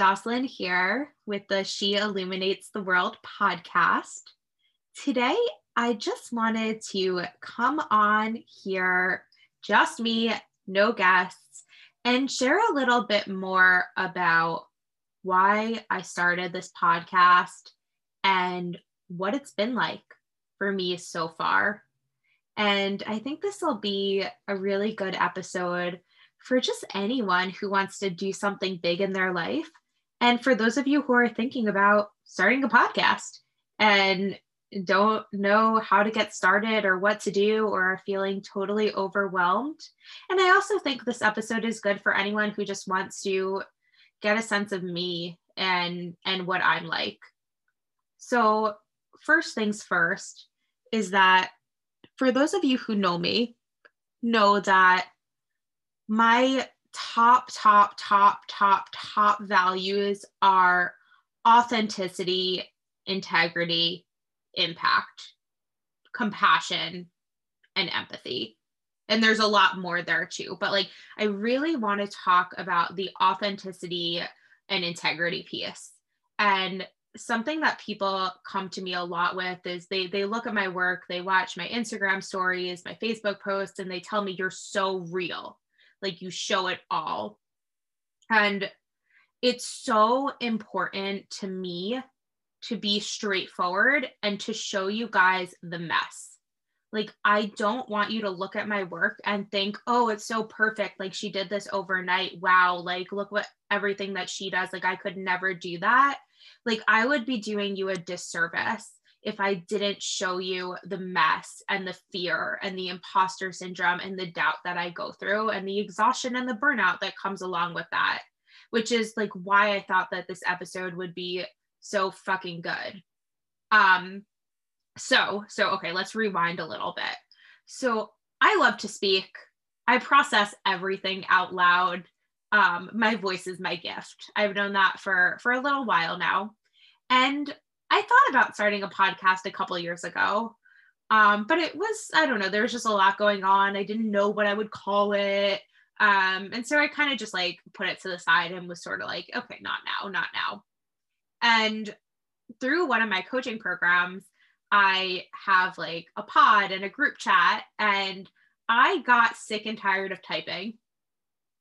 Jocelyn here with the She Illuminates the World podcast. Today, I just wanted to come on here, just me, no guests, and share a little bit more about why I started this podcast and what it's been like for me so far. And I think this will be a really good episode for just anyone who wants to do something big in their life. And for those of you who are thinking about starting a podcast and don't know how to get started or what to do or are feeling totally overwhelmed. And I also think this episode is good for anyone who just wants to get a sense of me and and what I'm like. So, first things first is that for those of you who know me, know that my top, top, top, top, top values are authenticity, integrity, impact, compassion, and empathy. And there's a lot more there too. But like, I really want to talk about the authenticity and integrity piece. And something that people come to me a lot with is they they look at my work, they watch my Instagram stories, my Facebook posts, and they tell me you're so real like you show it all. And it's so important to me to be straightforward and to show you guys the mess. Like i don't want you to look at my work and think oh it's so perfect. Like she did this overnight. Wow. Like look what everything that she does. Like i could never do that. Like i would be doing you a disservice if I didn't show you the mess and the fear and the imposter syndrome and the doubt that I go through and the exhaustion and the burnout that comes along with that, which is like why I thought that this episode would be so fucking good. Um so so okay, let's rewind a little bit. So I love to speak. I process everything out loud. Um my voice is my gift. I've known that for for a little while now. And I thought about starting a podcast a couple years ago. Um, but it was, I don't know, there was just a lot going on. I didn't know what I would call it. Um, and so I kind of just like put it to the side and was sort of like, okay, not now, not now. And through one of my coaching programs, I have like a pod and a group chat, and I got sick and tired of typing.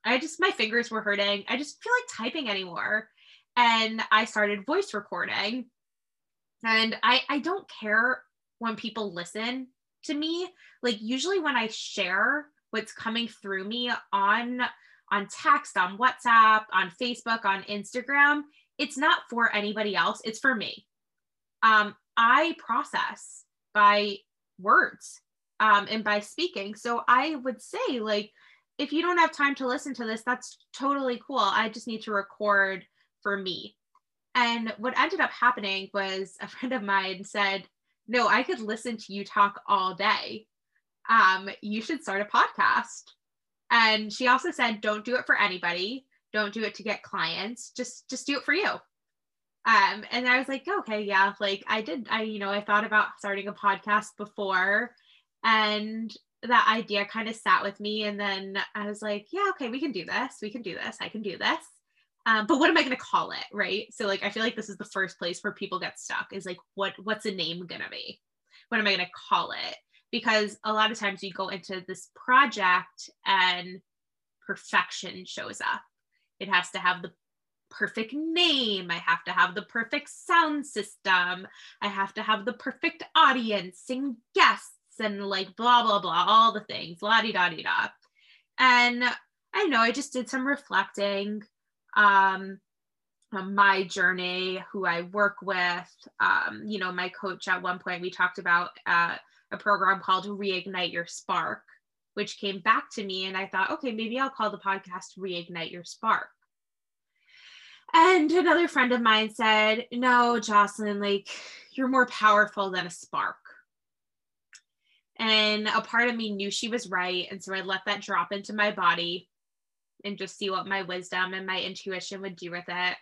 I just, my fingers were hurting. I just feel like typing anymore. And I started voice recording and I, I don't care when people listen to me. Like usually when I share what's coming through me on on text, on WhatsApp, on Facebook, on Instagram, it's not for anybody else. It's for me. Um, I process by words um, and by speaking. So I would say, like, if you don't have time to listen to this, that's totally cool. I just need to record for me. And what ended up happening was a friend of mine said, No, I could listen to you talk all day. Um, you should start a podcast. And she also said, Don't do it for anybody. Don't do it to get clients. Just just do it for you. Um, and I was like, okay, yeah, like I did, I, you know, I thought about starting a podcast before and that idea kind of sat with me. And then I was like, yeah, okay, we can do this. We can do this. I can do this. Um, but what am I going to call it, right? So like I feel like this is the first place where people get stuck is like what what's a name going to be? What am I going to call it? Because a lot of times you go into this project and perfection shows up. It has to have the perfect name. I have to have the perfect sound system. I have to have the perfect audience and guests and like blah blah blah, all the things, la di da di da. And I know I just did some reflecting um, my journey, who I work with. Um, you know, my coach at one point, we talked about uh, a program called Reignite Your Spark, which came back to me. And I thought, okay, maybe I'll call the podcast Reignite Your Spark. And another friend of mine said, no, Jocelyn, like you're more powerful than a spark. And a part of me knew she was right. And so I let that drop into my body and just see what my wisdom and my intuition would do with it.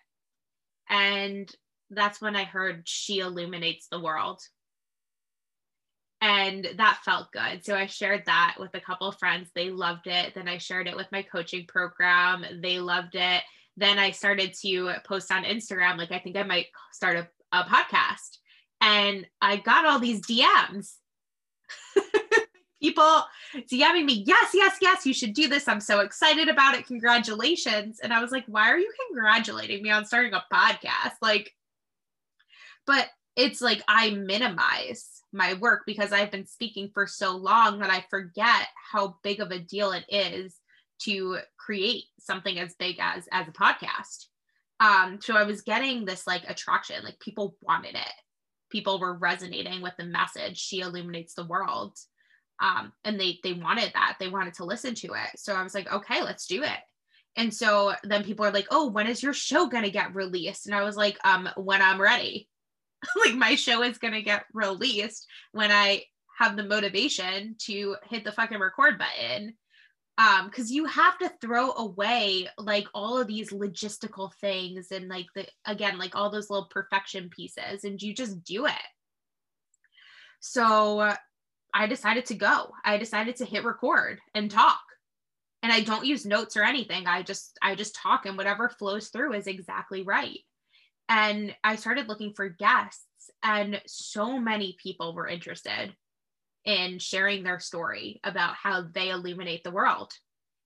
And that's when I heard she illuminates the world. And that felt good. So I shared that with a couple of friends. They loved it. Then I shared it with my coaching program. They loved it. then I started to post on Instagram, like I think I might start a, a podcast. And I got all these DMs. People DMing me, yes, yes, yes, you should do this. I'm so excited about it. Congratulations. And I was like, why are you congratulating me on starting a podcast? Like, but it's like I minimize my work because I've been speaking for so long that I forget how big of a deal it is to create something as big as as a podcast um so i was getting this like attraction like people wanted it people were resonating with the message she illuminates the world um and they they wanted that they wanted to listen to it so i was like okay let's do it and so then people are like oh when is your show going to get released and i was like um when i'm ready like my show is going to get released when I have the motivation to hit the fucking record button. Um, because you have to throw away like all of these logistical things and like the again, like all those little perfection pieces, and you just do it. So I decided to go. I decided to hit record and talk. And I don't use notes or anything. I just I just talk and whatever flows through is exactly right. And I started looking for guests, and so many people were interested in sharing their story about how they illuminate the world,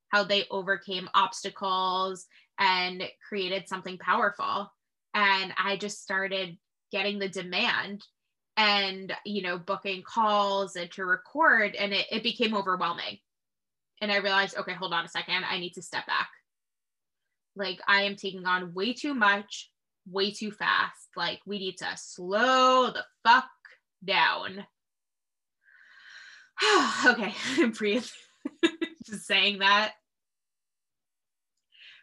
how they overcame obstacles and created something powerful. And I just started getting the demand and you know booking calls and to record and it, it became overwhelming and i realized okay hold on a second i need to step back like i am taking on way too much way too fast. Like we need to slow the fuck down. okay, breathe. Just saying that.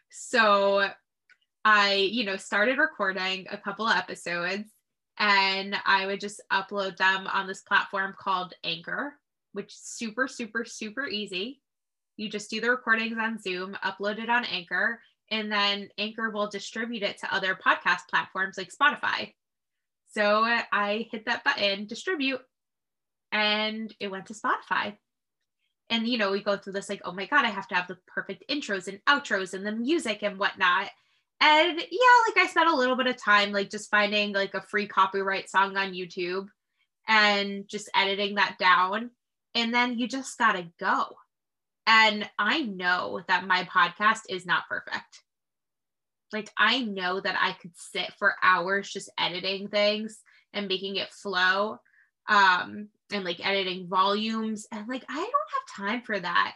So I, you know, started recording a couple episodes and I would just upload them on this platform called Anchor, which is super, super, super easy. You just do the recordings on Zoom, upload it on Anchor, and then Anchor will distribute it to other podcast platforms like Spotify. So I hit that button, distribute, and it went to Spotify. And you know, we go through this like, oh my God, I have to have the perfect intros and outros and the music and whatnot. And yeah, like I spent a little bit of time like just finding like a free copyright song on YouTube and just editing that down. And then you just gotta go. And I know that my podcast is not perfect. Like, I know that I could sit for hours just editing things and making it flow um, and like editing volumes. And like, I don't have time for that.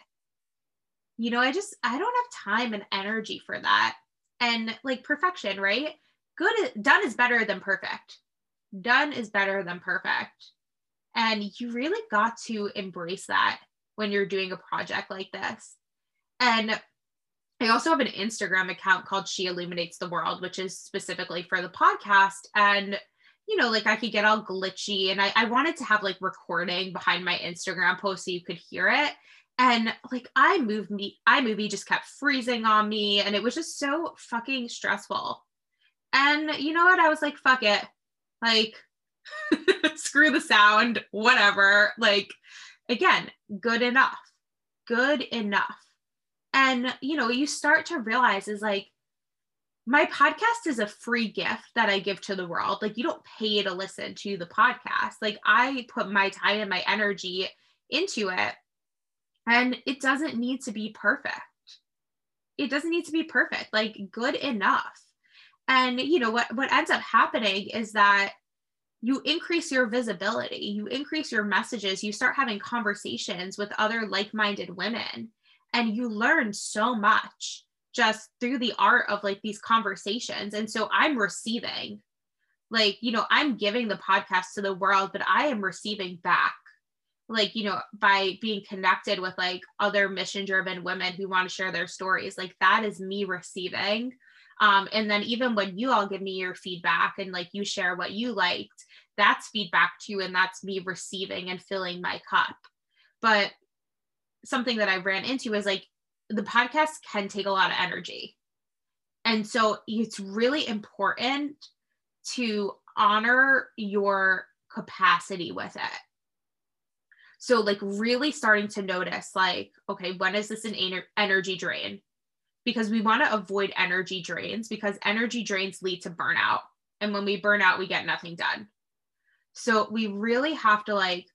You know, I just, I don't have time and energy for that. And like perfection, right? Good, done is better than perfect. Done is better than perfect. And you really got to embrace that when you're doing a project like this. And I also have an Instagram account called She Illuminates the World, which is specifically for the podcast. And, you know, like I could get all glitchy and I, I wanted to have like recording behind my Instagram post so you could hear it. And like iMovie, iMovie just kept freezing on me and it was just so fucking stressful. And you know what? I was like, fuck it. Like, screw the sound, whatever. Like, again, good enough, good enough. And, you know, you start to realize is like, my podcast is a free gift that I give to the world. Like, you don't pay to listen to the podcast. Like, I put my time and my energy into it, and it doesn't need to be perfect. It doesn't need to be perfect, like, good enough. And, you know, what, what ends up happening is that you increase your visibility, you increase your messages, you start having conversations with other like minded women, and you learn so much just through the art of like these conversations. And so I'm receiving, like, you know, I'm giving the podcast to the world, but I am receiving back. Like, you know, by being connected with like other mission driven women who want to share their stories, like that is me receiving. Um, and then even when you all give me your feedback and like you share what you liked, that's feedback to you and that's me receiving and filling my cup. But something that i ran into is like the podcast can take a lot of energy. And so it's really important to honor your capacity with it so like really starting to notice like okay when is this an energy drain because we want to avoid energy drains because energy drains lead to burnout. And when we burn out, we get nothing done. So we really have to like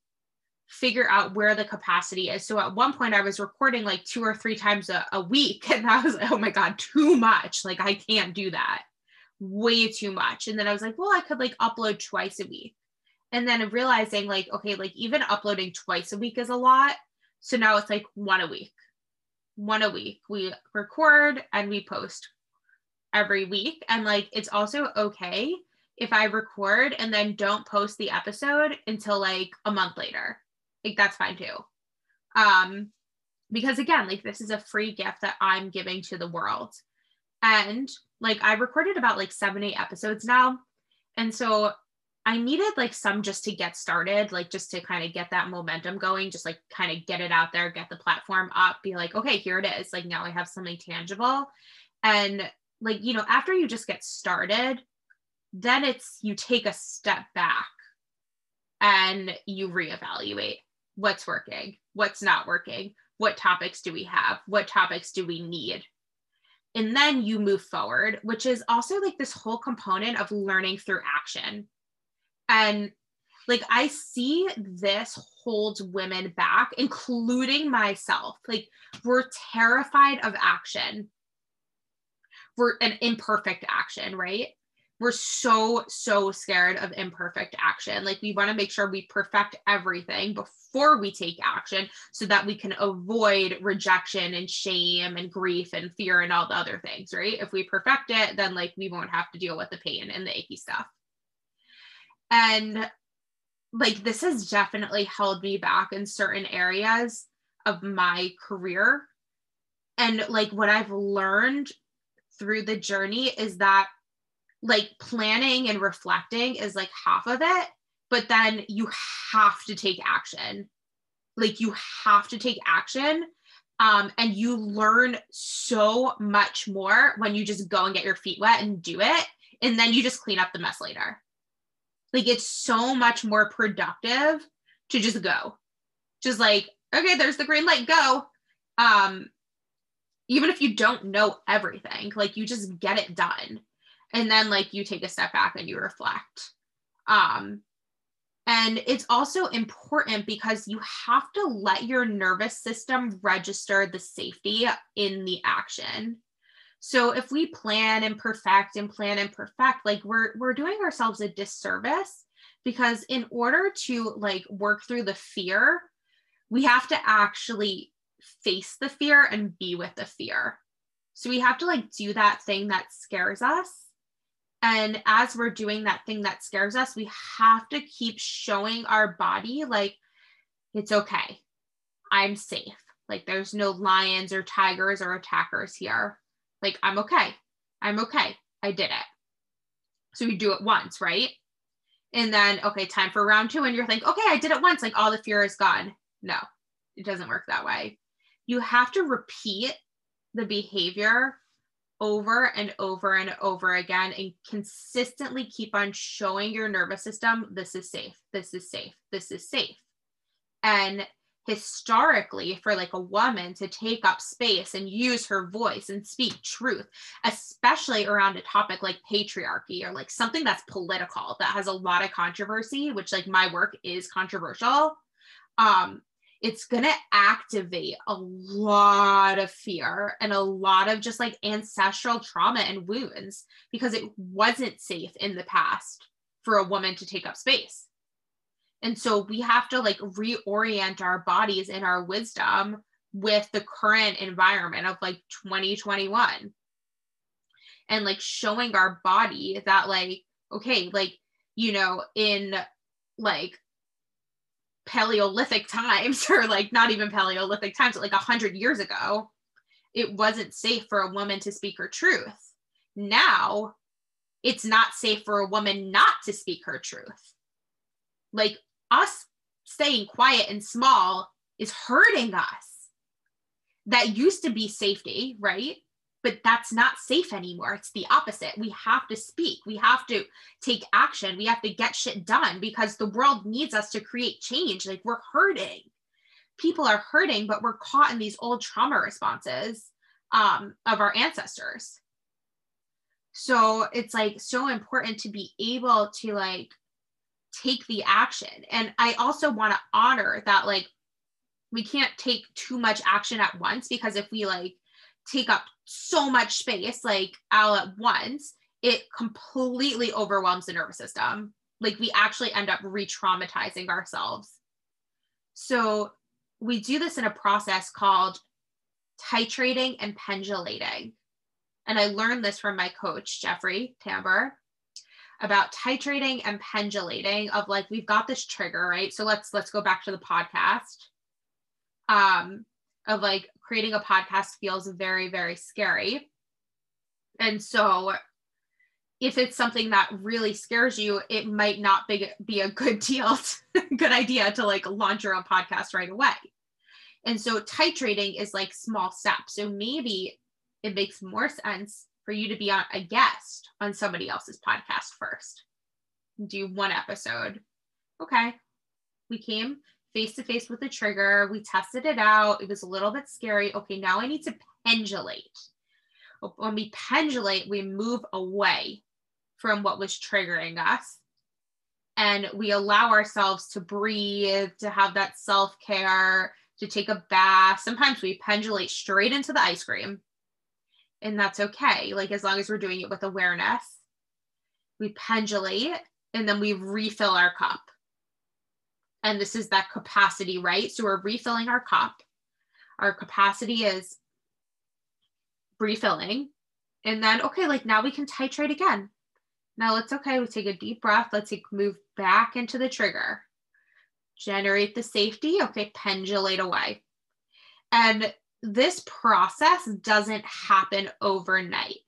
figure out where the capacity is. So at one point, I was recording like two or three times a, a week, and I was like, oh my God, too much. Like, I can't do that. Way too much. And then I was like, well, I could like upload twice a week. And then realizing, like, okay, like even uploading twice a week is a lot. So now it's like one a week, one a week. We record and we post every week. And like, it's also okay if I record and then don't post the episode until like a month later. Like that's fine too. Um because again, like this is a free gift that I'm giving to the world. And like I recorded about like 7 8 episodes now. And so I needed like some just to get started, like just to kind of get that momentum going, just like kind of get it out there, get the platform up, be like, okay, here it is. Like now I have something tangible. And like, you know, after you just get started, then it's you take a step back and you reevaluate what's working, what's not working, what topics do we have, what topics do we need. And then you move forward, which is also like this whole component of learning through action. And like I see this holds women back, including myself. Like we're terrified of action. We're an imperfect action, right? we're so so scared of imperfect action like we want to make sure we perfect everything before we take action so that we can avoid rejection and shame and grief and fear and all the other things right if we perfect it then like we won't have to deal with the pain and the achy stuff and like this has definitely held me back in certain areas of my career and like what i've learned through the journey is that like planning and reflecting is like half of it, but then you have to take action. Like you have to take action. Um, and you learn so much more when you just go and get your feet wet and do it. And then you just clean up the mess later. Like it's so much more productive to just go. Just like, okay, there's the green light, go. Um, even if you don't know everything, like you just get it done and then like you take a step back and you reflect um and it's also important because you have to let your nervous system register the safety in the action so if we plan and perfect and plan and perfect like we're we're doing ourselves a disservice because in order to like work through the fear we have to actually face the fear and be with the fear so we have to like do that thing that scares us and as we're doing that thing that scares us, we have to keep showing our body like it's okay. I'm safe. Like there's no lions or tigers or attackers here. Like I'm okay. I'm okay. I did it. So you do it once, right? And then, okay, time for round two. And you're like, okay, I did it once. Like all the fear is gone. No, it doesn't work that way. You have to repeat the behavior over and over and over again and consistently keep on showing your nervous system this is safe, this is safe, this is safe. And historically, for like a woman to take up space and use her voice and speak truth, especially around a topic like patriarchy or like something that's political that has a lot of controversy, which like my work is controversial. Um, it's going to activate a lot of fear and a lot of just like ancestral trauma and wounds because it wasn't safe in the past for a woman to take up space. And so we have to like reorient our bodies and our wisdom with the current environment of like 2021 and like showing our body that like okay like you know in like Paleolithic times, or like not even Paleolithic times, but like a hundred years ago, it wasn't safe for a woman to speak her truth. Now, it's not safe for a woman not to speak her truth. Like us staying quiet and small is hurting us. That used to be safety, right? but that's not safe anymore. It's the opposite. We have to speak. We have to take action. We have to get shit done because the world needs us to create change. Like we're hurting. People are hurting, but we're caught in these old trauma responses um, of our ancestors. So it's like so important to be able to like take the action. And I also want to honor that like we can't take too much action at once because if we like take up so much space like all at once, it completely overwhelms the nervous system. Like we actually end up re-traumatizing ourselves. So we do this in a process called titrating and pendulating. And I learned this from my coach, Jeffrey Tambor, about titrating and pendulating of like we've got this trigger, right? So let's let's go back to the podcast. Um, of like creating a podcast feels very, very scary. And so if it's something that really scares you, it might not be, be a good deal, good idea to like launch your own podcast right away. And so titrating is like small steps. So maybe it makes more sense for you to be on a guest on somebody else's podcast first. Do one episode. Okay. We came face to face with the trigger. We tested it out. It was a little bit scary. Okay, now I need to pendulate. When we pendulate, we move away from what was triggering us. And we allow ourselves to breathe, to have that self care, to take a bath. Sometimes we pendulate straight into the ice cream, and that's okay. Like, as long as we're doing it with awareness, we pendulate and then we refill our cup. And this is that capacity, right? So we're refilling our cup. Our capacity is refilling. And then, okay, like now we can titrate again. Now let's okay, we take a deep breath. Let's take, move back into the trigger. Generate the safety. Okay, pendulate away. And this process doesn't happen overnight.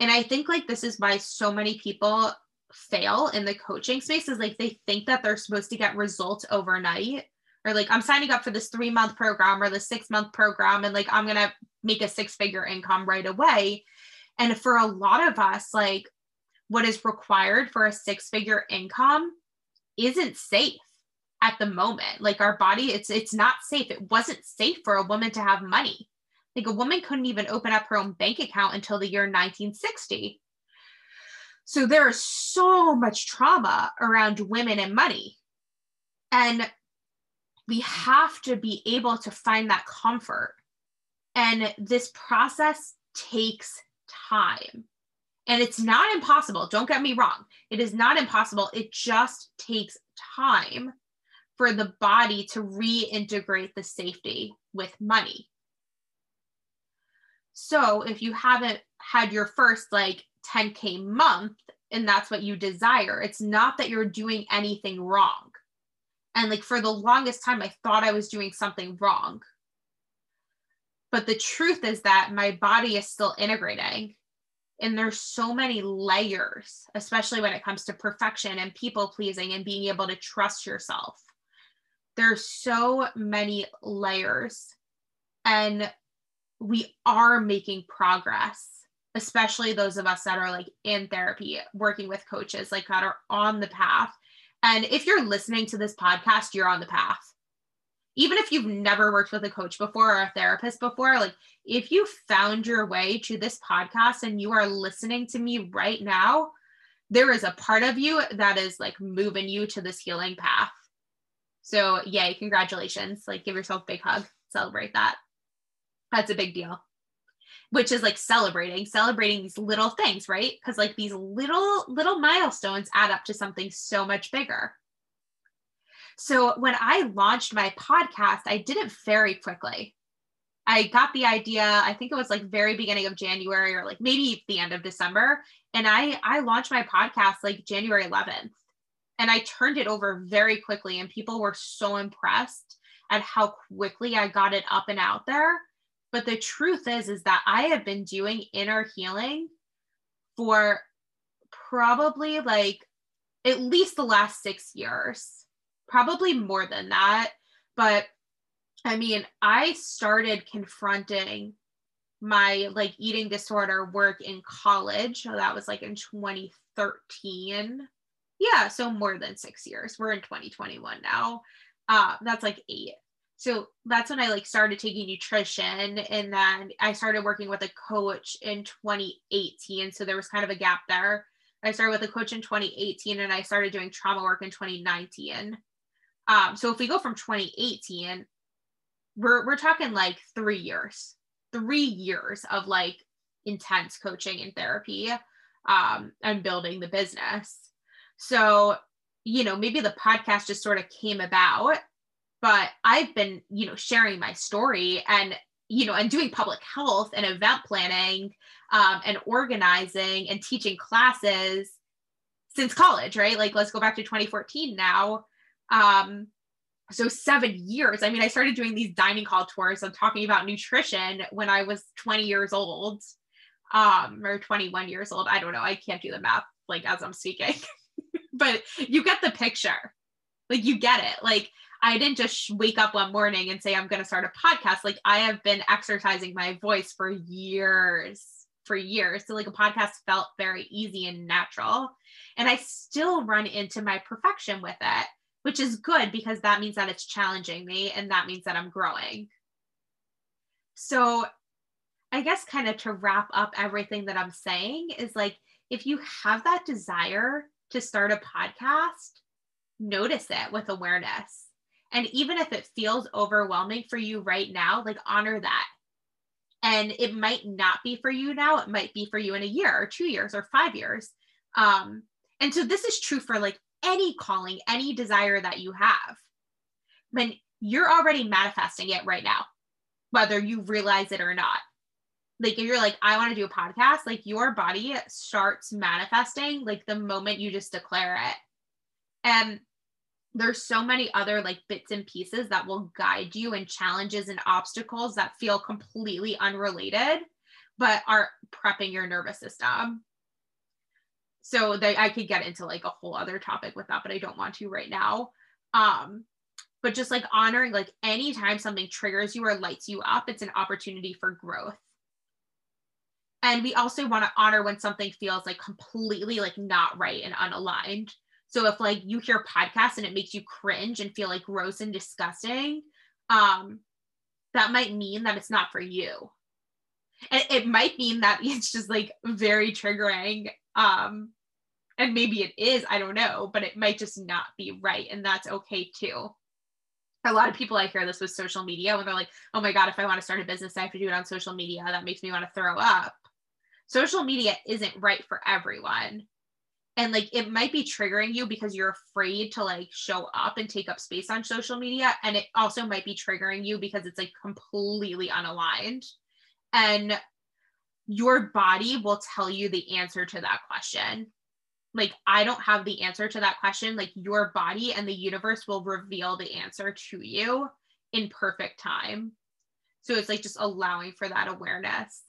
And I think like this is why so many people fail in the coaching space is like they think that they're supposed to get results overnight or like I'm signing up for this 3 month program or the 6 month program and like I'm going to make a six figure income right away. And for a lot of us like what is required for a six figure income isn't safe at the moment. Like our body it's it's not safe. It wasn't safe for a woman to have money. Like a woman couldn't even open up her own bank account until the year 1960 so there is so much trauma around women and money. And we have to be able to find that comfort. And this process takes time. And it's not impossible. Don't get me wrong. It is not impossible. It just takes time for the body to reintegrate the safety with money. So if you haven't had your first like 10K month and that's what you desire, it's not that you're doing anything wrong. And like for the longest time, I thought I was doing something wrong. But the truth is that my body is still integrating and there's so many layers especially when it comes to perfection and people pleasing and being able to trust yourself there's so many layers and we are making progress especially those of us that are like in therapy working with coaches like that are on the path and if you're listening to this podcast you're on the path even if you've never worked with a coach before or a therapist before, like if you found your way to this podcast and you are listening to me right now, there is a part of you that is like moving you to this healing path. So, yay, congratulations. Like, give yourself a big hug, celebrate that. That's a big deal. Which is like celebrating, celebrating these little things, right? Because like these little, little milestones add up to something so much bigger. So when I launched my podcast, I did it very quickly. I got the idea, I think it was like very beginning of January or like maybe the end of December. And I I launched my podcast like January 11th. And I turned it over very quickly and people were so impressed at how quickly I got it up and out there. But the truth is is that I have been doing inner healing for probably like at least the last 6 years probably more than that. But I mean, I started confronting my like eating disorder work in college. So that was like in 2013. Yeah, so more than six years. We're in 2021 now. Uh, that's like eight. so that's when I like started taking nutrition and then I started working with a coach in 2018 so there was kind of a gap there I started with a coach in 2018 and I started doing trauma work in 2019 um, so if we go from 2018 we're we're talking like 3 years 3 years of like intense coaching and therapy um, and building the business so you know maybe the podcast just sort of came about but I've been, you know, sharing my story and, you know, and doing public health and event planning um, and organizing and teaching classes since college, right? Like, let's go back to 2014 now. Um, so seven years. I mean, I started doing these dining hall tours and talking about nutrition when I was 20 years old, um, or 21 years old. I don't know. I can't do the math like as I'm speaking, but you get the picture. Like you get it. Like I didn't just wake up one morning and say, I'm going to start a podcast. Like I have been exercising my voice for years, for years. So like a podcast felt very easy and natural. And I still run into my perfection with it, which is good because that means that it's challenging me and that means that I'm growing. So I guess kind of to wrap up everything that I'm saying is like, if you have that desire to start a podcast, notice it with awareness and even if it feels overwhelming for you right now, like honor that. And it might not be for you now, it might be for you in a year or two years or five years. Um, and so this is true for like any calling, any desire that you have. When you're already manifesting it right now, whether you realize it or not. Like if you're like, I want to do a podcast, like your body starts manifesting like the moment you just declare it. And there's so many other like bits and pieces that will guide you and challenges and obstacles that feel completely unrelated but are prepping your nervous system. So that i could get into like a whole other topic with that but i don't want to right now. Um but just like honoring like anytime something triggers you or lights you up it's an opportunity for growth and we also want to honor when something feels like completely like not right and unaligned so if like you hear podcasts and it makes you cringe and feel like gross and disgusting, um, that might mean that it's not for you. And it might mean that it's just like very triggering. Um, and maybe it is, I don't know, but it might just not be right. And that's okay too. A lot of people I hear this with social media when they're like, oh my God, if I want to start a business, I have to do it on social media. That makes me want to throw up. Social media isn't right for everyone. And like it might be triggering you because you're afraid to like show up and take up space on social media. And it also might be triggering you because it's like completely unaligned. And your body will tell you the answer to that question. Like i don't have the answer to that question. Like your body and the universe will reveal the answer to you in perfect time. So it's like just allowing for that awareness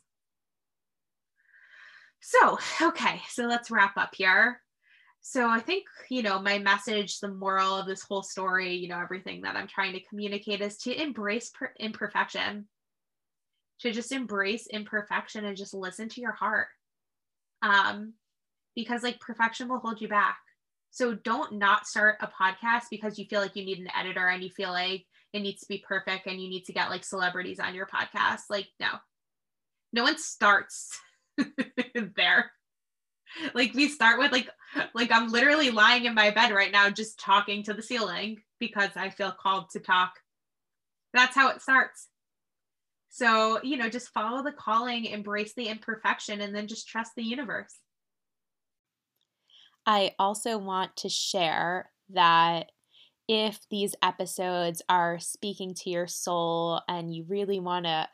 so, okay, so let's wrap up here. So, I think, you know, my message, the moral of this whole story, you know, everything that I'm trying to communicate is to embrace per- imperfection, to just embrace imperfection and just listen to your heart. Um, because like perfection will hold you back. So, don't not start a podcast because you feel like you need an editor and you feel like it needs to be perfect and you need to get like celebrities on your podcast. Like, no, no one starts there. Like we start with like like I'm literally lying in my bed right now just talking to the ceiling because I feel called to talk. That's how it starts. So, you know, just follow the calling, embrace the imperfection and then just trust the universe. I also want to share that if these episodes are speaking to your soul and you really want to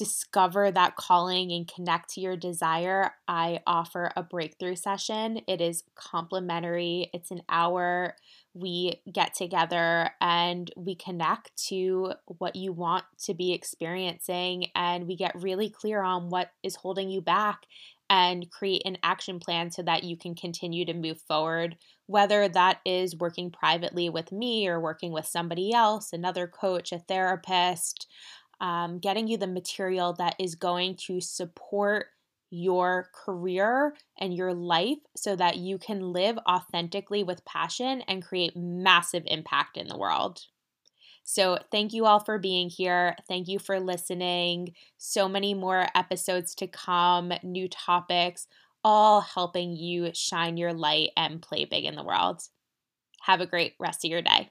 discover that calling and connect to your desire, I offer a breakthrough session. It is complimentary, it's an hour. We get together and we connect to what you want to be experiencing, and we get really clear on what is holding you back and create an action plan so that you can continue to move forward, whether that is working privately with me or working with somebody else, another coach, a therapist, um, getting you the material that is going to support your career and your life so that you can live authentically with passion and create massive impact in the world. So, thank you all for being here. Thank you for listening. So many more episodes to come, new topics, all helping you shine your light and play big in the world. Have a great rest of your day.